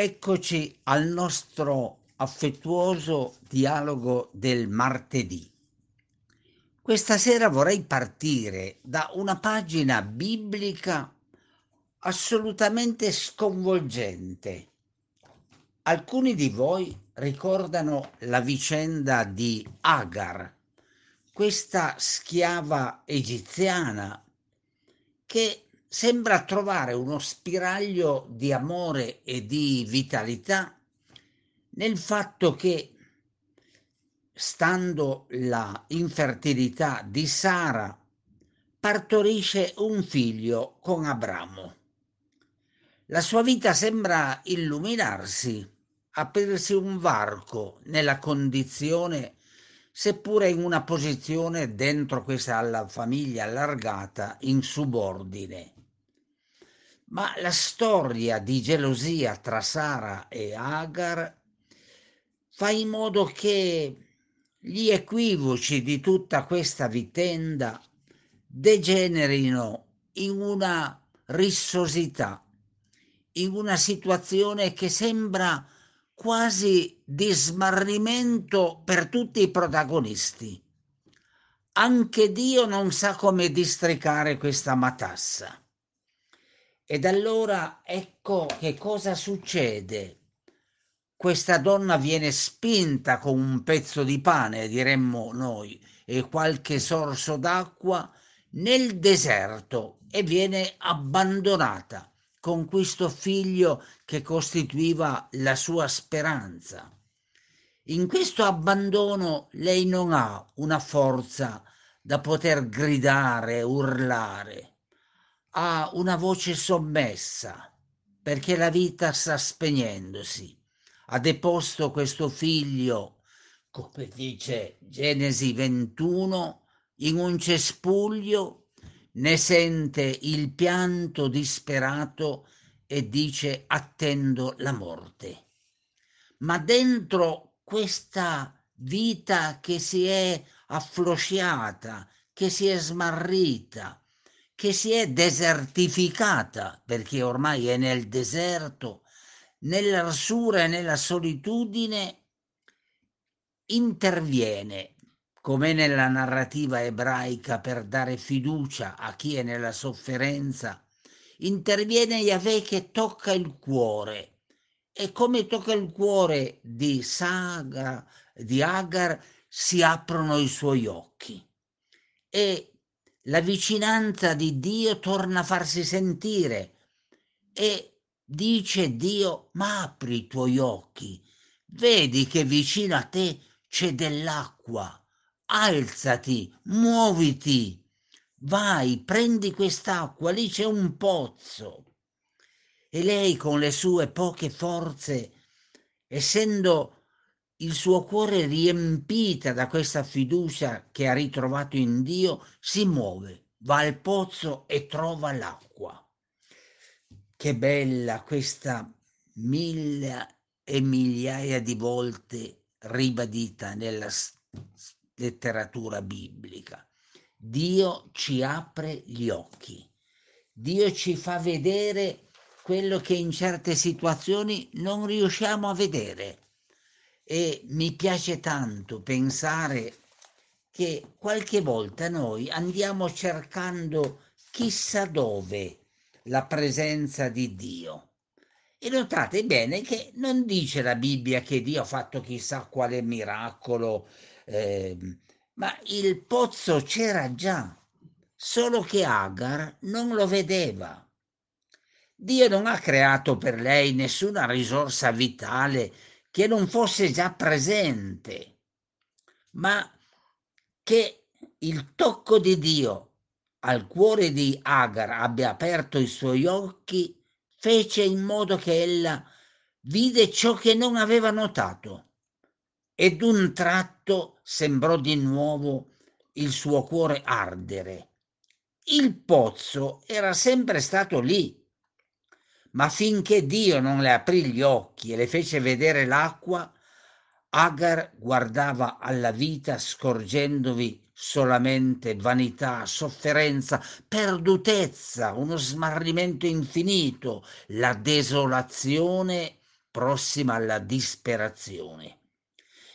Eccoci al nostro affettuoso dialogo del martedì. Questa sera vorrei partire da una pagina biblica assolutamente sconvolgente. Alcuni di voi ricordano la vicenda di Agar, questa schiava egiziana che sembra trovare uno spiraglio di amore e di vitalità nel fatto che, stando la infertilità di Sara, partorisce un figlio con Abramo. La sua vita sembra illuminarsi, aprirsi un varco nella condizione seppure in una posizione dentro questa famiglia allargata in subordine. Ma la storia di gelosia tra Sara e Agar fa in modo che gli equivoci di tutta questa vicenda degenerino in una rissosità, in una situazione che sembra quasi di smarrimento per tutti i protagonisti. Anche Dio non sa come districare questa matassa. Ed allora ecco che cosa succede. Questa donna viene spinta con un pezzo di pane, diremmo noi, e qualche sorso d'acqua nel deserto e viene abbandonata con questo figlio che costituiva la sua speranza. In questo abbandono lei non ha una forza da poter gridare, urlare ha una voce sommessa perché la vita sta spegnendosi. Ha deposto questo figlio, come dice Genesi 21, in un cespuglio, ne sente il pianto disperato e dice attendo la morte. Ma dentro questa vita che si è afflosciata, che si è smarrita, che si è desertificata perché ormai è nel deserto, nell'arsura e nella solitudine, interviene come nella narrativa ebraica per dare fiducia a chi è nella sofferenza, interviene Yahweh che tocca il cuore. E come tocca il cuore di Saga, di Agar, si aprono i suoi occhi. E la vicinanza di Dio torna a farsi sentire. E dice Dio, ma apri i tuoi occhi, vedi che vicino a te c'è dell'acqua, alzati, muoviti, vai, prendi quest'acqua, lì c'è un pozzo. E lei con le sue poche forze, essendo il suo cuore riempita da questa fiducia che ha ritrovato in Dio, si muove, va al pozzo e trova l'acqua. Che bella questa mille e migliaia di volte ribadita nella letteratura biblica. Dio ci apre gli occhi, Dio ci fa vedere quello che in certe situazioni non riusciamo a vedere e mi piace tanto pensare che qualche volta noi andiamo cercando chissà dove la presenza di Dio. E notate bene che non dice la Bibbia che Dio ha fatto chissà quale miracolo, eh, ma il pozzo c'era già, solo che Agar non lo vedeva. Dio non ha creato per lei nessuna risorsa vitale che non fosse già presente, ma che il tocco di Dio al cuore di Agar abbia aperto i suoi occhi, fece in modo che ella vide ciò che non aveva notato e d'un tratto sembrò di nuovo il suo cuore ardere. Il pozzo era sempre stato lì, ma finché Dio non le aprì gli occhi e le fece vedere l'acqua, Agar guardava alla vita scorgendovi solamente vanità, sofferenza, perdutezza, uno smarrimento infinito, la desolazione prossima alla disperazione.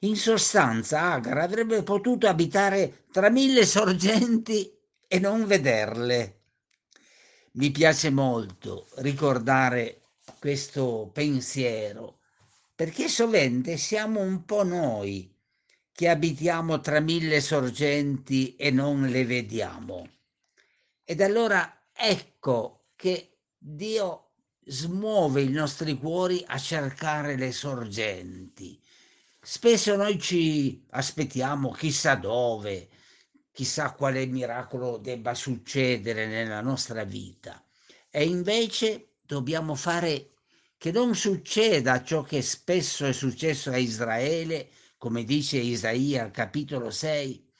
In sostanza, Agar avrebbe potuto abitare tra mille sorgenti e non vederle. Mi piace molto ricordare questo pensiero, perché sovente siamo un po' noi che abitiamo tra mille sorgenti e non le vediamo. Ed allora ecco che Dio smuove i nostri cuori a cercare le sorgenti. Spesso noi ci aspettiamo chissà dove, chissà quale miracolo debba succedere nella nostra vita. E invece dobbiamo fare che non succeda ciò che spesso è successo a Israele, come dice Isaia al capitolo 6,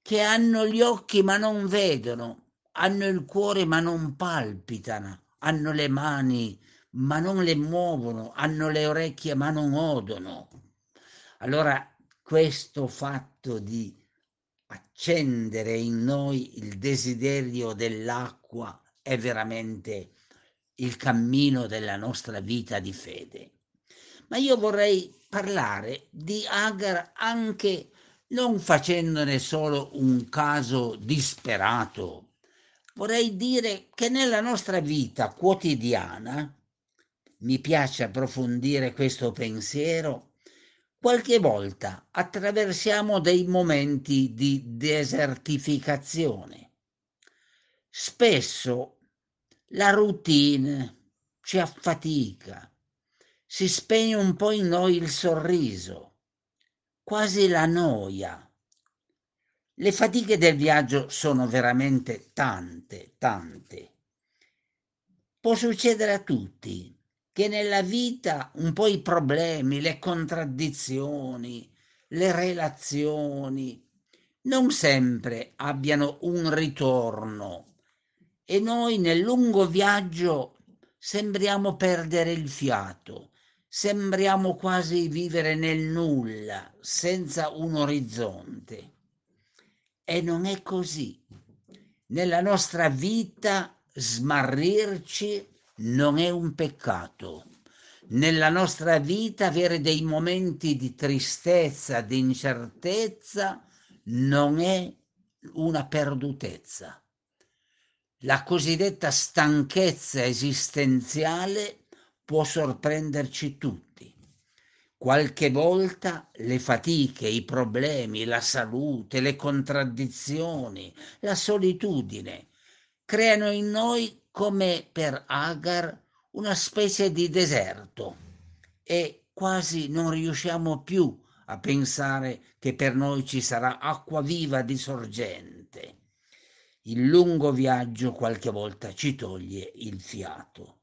che hanno gli occhi ma non vedono, hanno il cuore ma non palpitano, hanno le mani ma non le muovono, hanno le orecchie ma non odono. Allora questo fatto di accendere in noi il desiderio dell'acqua è veramente il cammino della nostra vita di fede. Ma io vorrei parlare di Agar anche non facendone solo un caso disperato. Vorrei dire che nella nostra vita quotidiana, mi piace approfondire questo pensiero, qualche volta attraversiamo dei momenti di desertificazione. Spesso la routine ci affatica, si spegne un po' in noi il sorriso, quasi la noia. Le fatiche del viaggio sono veramente tante, tante. Può succedere a tutti che nella vita un po' i problemi, le contraddizioni, le relazioni non sempre abbiano un ritorno e noi nel lungo viaggio sembriamo perdere il fiato, sembriamo quasi vivere nel nulla, senza un orizzonte. E non è così. Nella nostra vita smarrirci non è un peccato. Nella nostra vita avere dei momenti di tristezza, di incertezza, non è una perdutezza la cosiddetta stanchezza esistenziale può sorprenderci tutti. Qualche volta le fatiche, i problemi, la salute, le contraddizioni, la solitudine creano in noi, come per Agar, una specie di deserto e quasi non riusciamo più a pensare che per noi ci sarà acqua viva di sorgente il lungo viaggio qualche volta ci toglie il fiato.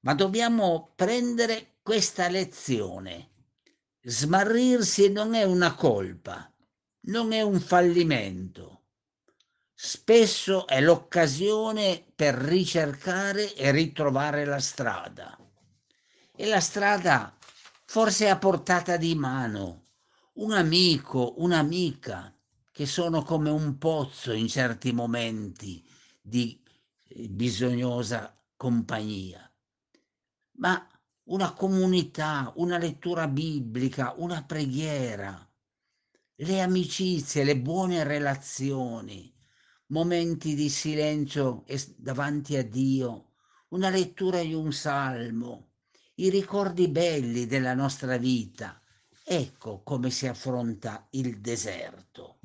Ma dobbiamo prendere questa lezione. Smarrirsi non è una colpa, non è un fallimento. Spesso è l'occasione per ricercare e ritrovare la strada. E la strada forse è a portata di mano. Un amico, un'amica, che sono come un pozzo in certi momenti di eh, bisognosa compagnia, ma una comunità, una lettura biblica, una preghiera, le amicizie, le buone relazioni, momenti di silenzio davanti a Dio, una lettura di un salmo, i ricordi belli della nostra vita. Ecco come si affronta il deserto.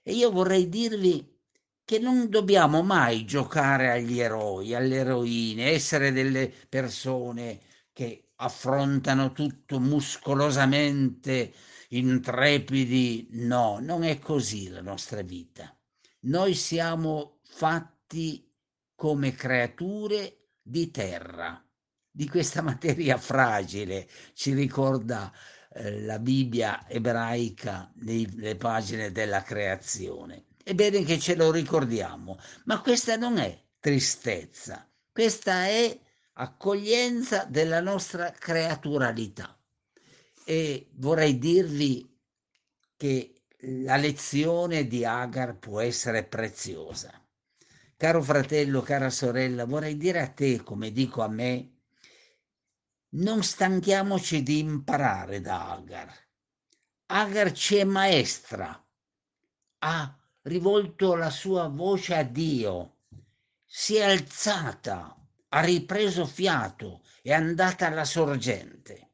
E io vorrei dirvi che non dobbiamo mai giocare agli eroi, alle eroine, essere delle persone che affrontano tutto muscolosamente, intrepidi. No, non è così la nostra vita. Noi siamo fatti come creature di terra, di questa materia fragile, ci ricorda eh, la Bibbia ebraica nelle pagine della creazione. È bene che ce lo ricordiamo, ma questa non è tristezza, questa è accoglienza della nostra creaturalità. E vorrei dirvi che la lezione di Agar può essere preziosa. Caro fratello, cara sorella, vorrei dire a te, come dico a me, Non stanchiamoci di imparare da Agar. Agar ci è maestra. Ha rivolto la sua voce a Dio, si è alzata, ha ripreso fiato, è andata alla sorgente.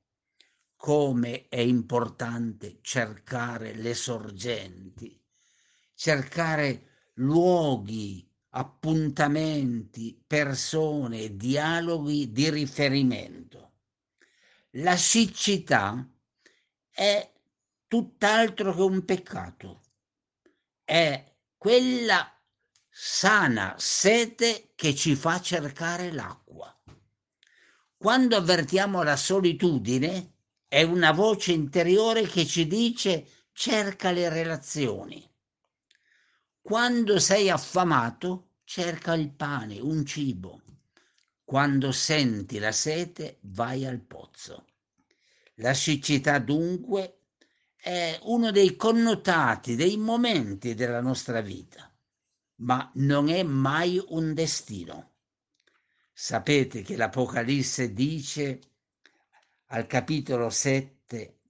Come è importante cercare le sorgenti, cercare luoghi, appuntamenti, persone, dialoghi di riferimento. La siccità è tutt'altro che un peccato, è quella sana sete che ci fa cercare l'acqua. Quando avvertiamo la solitudine, è una voce interiore che ci dice cerca le relazioni. Quando sei affamato, cerca il pane, un cibo. Quando senti la sete, vai al pozzo. La siccità dunque è uno dei connotati, dei momenti della nostra vita ma non è mai un destino. Sapete che l'Apocalisse dice al capitolo 7,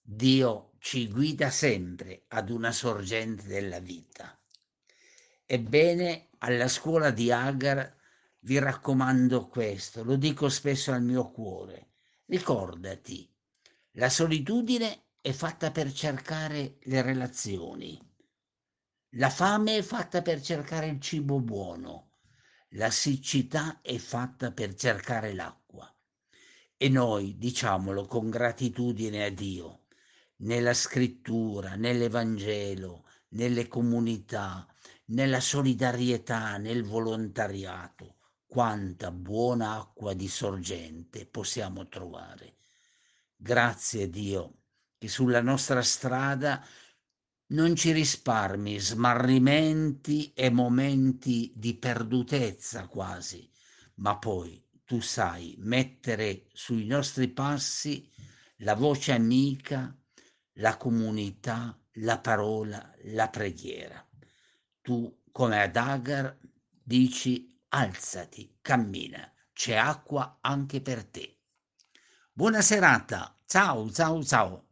Dio ci guida sempre ad una sorgente della vita. Ebbene, alla scuola di Agar vi raccomando questo, lo dico spesso al mio cuore. Ricordati, la solitudine è fatta per cercare le relazioni la fame è fatta per cercare il cibo buono, la siccità è fatta per cercare l'acqua. E noi, diciamolo con gratitudine a Dio, nella scrittura, nell'Evangelo, nelle comunità, nella solidarietà, nel volontariato, quanta buona acqua di sorgente possiamo trovare. Grazie Dio che sulla nostra strada non ci risparmi smarrimenti e momenti di perdutezza quasi, ma poi tu sai mettere sui nostri passi la voce amica, la comunità, la parola, la preghiera. Tu, come ad Agar, dici alzati, cammina, c'è acqua anche per te. Buona serata, ciao, ciao, ciao.